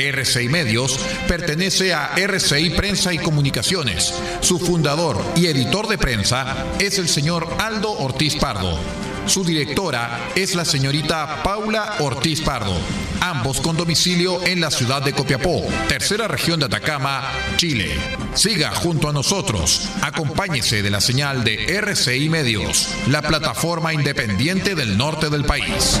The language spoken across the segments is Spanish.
RCI Medios pertenece a RCI Prensa y Comunicaciones. Su fundador y editor de prensa es el señor Aldo Ortiz Pardo. Su directora es la señorita Paula Ortiz Pardo, ambos con domicilio en la ciudad de Copiapó, tercera región de Atacama, Chile. Siga junto a nosotros, acompáñese de la señal de RCI Medios, la plataforma independiente del norte del país.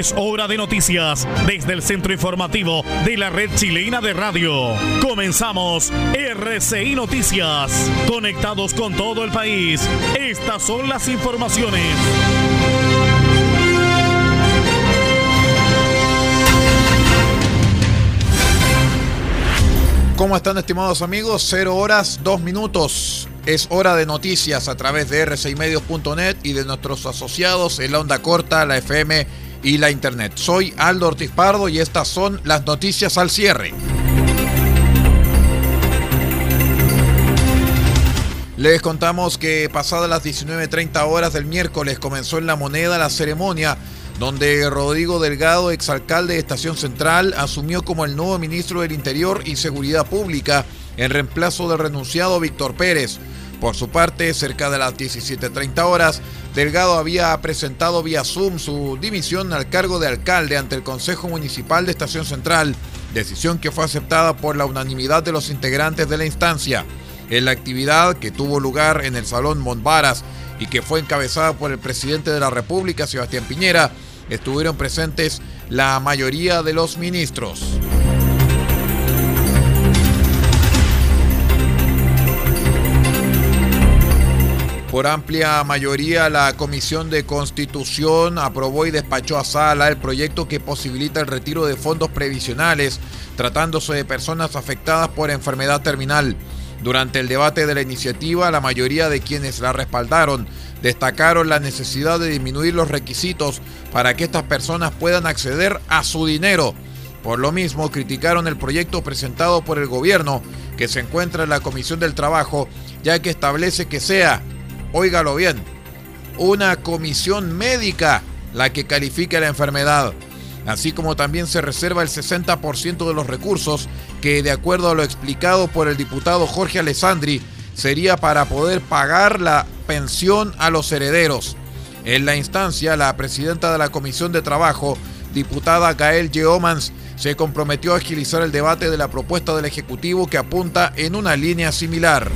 Es hora de noticias desde el centro informativo de la red chilena de radio. Comenzamos RCI Noticias. Conectados con todo el país. Estas son las informaciones. ¿Cómo están estimados amigos? Cero horas, dos minutos. Es hora de noticias a través de rcimedios.net y de nuestros asociados en la onda corta, la FM y la internet. Soy Aldo Ortiz Pardo y estas son las noticias al cierre. Les contamos que pasadas las 19.30 horas del miércoles comenzó en La Moneda la ceremonia donde Rodrigo Delgado, exalcalde de Estación Central, asumió como el nuevo ministro del Interior y Seguridad Pública en reemplazo del renunciado Víctor Pérez. Por su parte, cerca de las 17.30 horas, Delgado había presentado vía Zoom su dimisión al cargo de alcalde ante el Consejo Municipal de Estación Central, decisión que fue aceptada por la unanimidad de los integrantes de la instancia. En la actividad que tuvo lugar en el Salón Montbaras y que fue encabezada por el presidente de la República, Sebastián Piñera, estuvieron presentes la mayoría de los ministros. Por amplia mayoría, la Comisión de Constitución aprobó y despachó a sala el proyecto que posibilita el retiro de fondos previsionales tratándose de personas afectadas por enfermedad terminal. Durante el debate de la iniciativa, la mayoría de quienes la respaldaron destacaron la necesidad de disminuir los requisitos para que estas personas puedan acceder a su dinero. Por lo mismo, criticaron el proyecto presentado por el gobierno que se encuentra en la Comisión del Trabajo, ya que establece que sea óigalo bien, una comisión médica la que califique la enfermedad, así como también se reserva el 60% de los recursos que, de acuerdo a lo explicado por el diputado Jorge Alessandri, sería para poder pagar la pensión a los herederos. En la instancia, la presidenta de la Comisión de Trabajo, diputada Gael Geomans, se comprometió a agilizar el debate de la propuesta del Ejecutivo que apunta en una línea similar.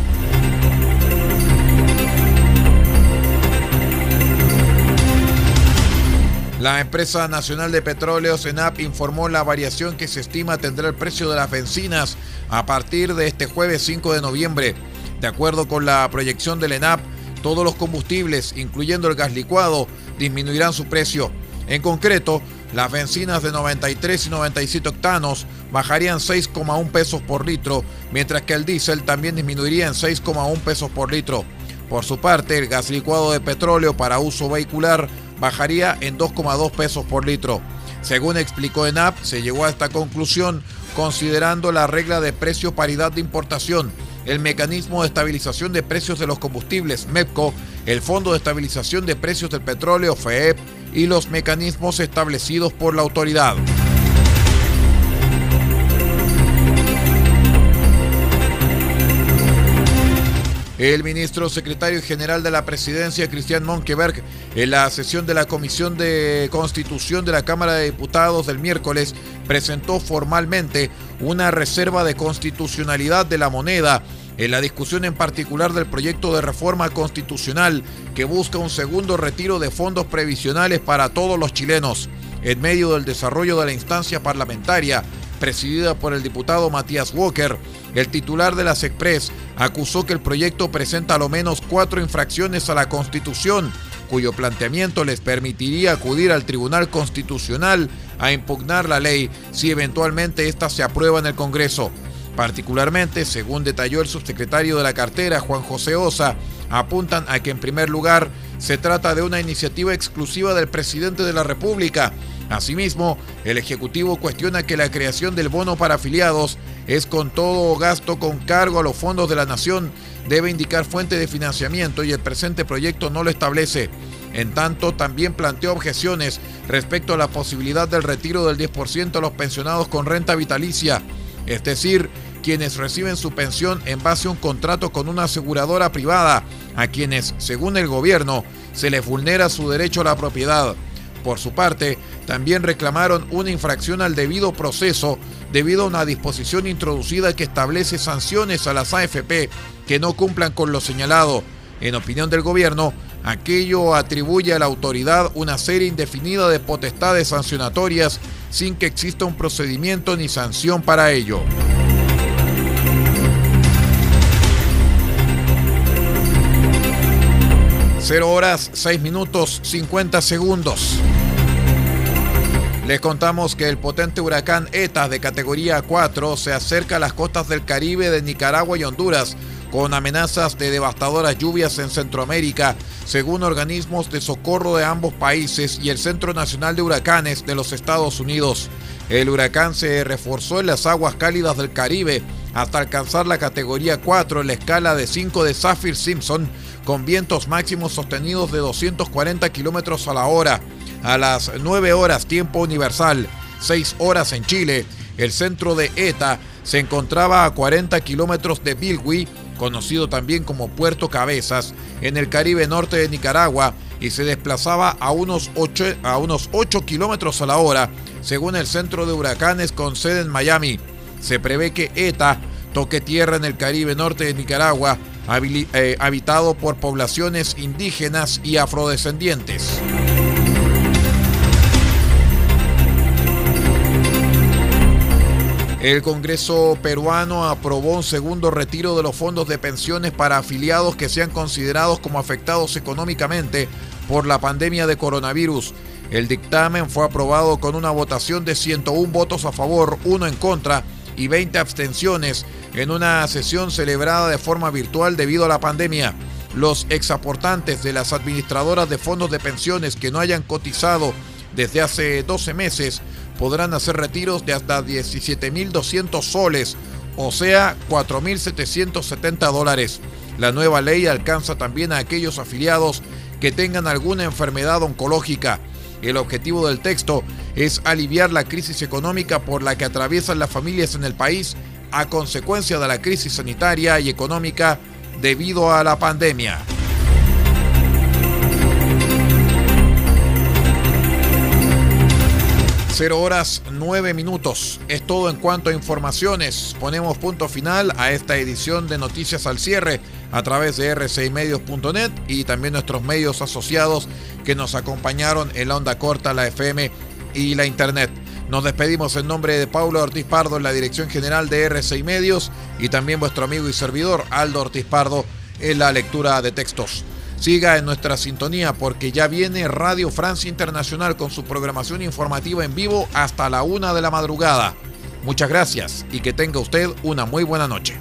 La empresa nacional de petróleo ENAP informó la variación que se estima tendrá el precio de las bencinas a partir de este jueves 5 de noviembre. De acuerdo con la proyección del ENAP, todos los combustibles, incluyendo el gas licuado, disminuirán su precio. En concreto, las bencinas de 93 y 97 octanos bajarían 6,1 pesos por litro, mientras que el diésel también disminuiría en 6,1 pesos por litro. Por su parte, el gas licuado de petróleo para uso vehicular bajaría en 2,2 pesos por litro. Según explicó ENAP, se llegó a esta conclusión considerando la regla de precio paridad de importación, el mecanismo de estabilización de precios de los combustibles MEPCO, el Fondo de Estabilización de Precios del Petróleo FEEP y los mecanismos establecidos por la autoridad. El ministro secretario general de la presidencia, Cristian Monkeberg, en la sesión de la Comisión de Constitución de la Cámara de Diputados del miércoles, presentó formalmente una reserva de constitucionalidad de la moneda en la discusión en particular del proyecto de reforma constitucional que busca un segundo retiro de fondos previsionales para todos los chilenos. En medio del desarrollo de la instancia parlamentaria, presidida por el diputado Matías Walker, el titular de las Express acusó que el proyecto presenta a lo menos cuatro infracciones a la Constitución, cuyo planteamiento les permitiría acudir al Tribunal Constitucional a impugnar la ley si eventualmente ésta se aprueba en el Congreso. Particularmente, según detalló el subsecretario de la cartera, Juan José Osa, apuntan a que en primer lugar se trata de una iniciativa exclusiva del presidente de la República. Asimismo, el Ejecutivo cuestiona que la creación del bono para afiliados es con todo gasto con cargo a los fondos de la nación, debe indicar fuente de financiamiento y el presente proyecto no lo establece. En tanto, también planteó objeciones respecto a la posibilidad del retiro del 10% a los pensionados con renta vitalicia, es decir, quienes reciben su pensión en base a un contrato con una aseguradora privada, a quienes, según el gobierno, se les vulnera su derecho a la propiedad. Por su parte, también reclamaron una infracción al debido proceso debido a una disposición introducida que establece sanciones a las AFP que no cumplan con lo señalado. En opinión del gobierno, aquello atribuye a la autoridad una serie indefinida de potestades sancionatorias sin que exista un procedimiento ni sanción para ello. Cero horas, 6 minutos, 50 segundos. Les contamos que el potente huracán ETA de categoría 4 se acerca a las costas del Caribe de Nicaragua y Honduras con amenazas de devastadoras lluvias en Centroamérica, según organismos de socorro de ambos países y el Centro Nacional de Huracanes de los Estados Unidos. El huracán se reforzó en las aguas cálidas del Caribe hasta alcanzar la categoría 4 en la escala de 5 de Saffir Simpson, con vientos máximos sostenidos de 240 kilómetros a la hora a las 9 horas tiempo universal, 6 horas en Chile, el centro de ETA se encontraba a 40 kilómetros de Bilwi, conocido también como Puerto Cabezas, en el Caribe norte de Nicaragua, y se desplazaba a unos 8, a unos 8 kilómetros a la hora, según el centro de huracanes con sede en Miami. Se prevé que ETA toque tierra en el Caribe norte de Nicaragua, eh, habitado por poblaciones indígenas y afrodescendientes. El Congreso peruano aprobó un segundo retiro de los fondos de pensiones para afiliados que sean considerados como afectados económicamente por la pandemia de coronavirus. El dictamen fue aprobado con una votación de 101 votos a favor, 1 en contra y 20 abstenciones en una sesión celebrada de forma virtual debido a la pandemia. Los exaportantes de las administradoras de fondos de pensiones que no hayan cotizado desde hace 12 meses podrán hacer retiros de hasta 17.200 soles, o sea, 4.770 dólares. La nueva ley alcanza también a aquellos afiliados que tengan alguna enfermedad oncológica. El objetivo del texto es aliviar la crisis económica por la que atraviesan las familias en el país a consecuencia de la crisis sanitaria y económica debido a la pandemia. Cero horas nueve minutos. Es todo en cuanto a informaciones. Ponemos punto final a esta edición de Noticias al Cierre a través de rcimedios.net y también nuestros medios asociados que nos acompañaron en la onda corta, la FM y la Internet. Nos despedimos en nombre de Paulo Ortiz Pardo en la dirección general de RCI Medios y también vuestro amigo y servidor Aldo Ortiz Pardo en la lectura de textos. Siga en nuestra sintonía porque ya viene Radio Francia Internacional con su programación informativa en vivo hasta la una de la madrugada. Muchas gracias y que tenga usted una muy buena noche.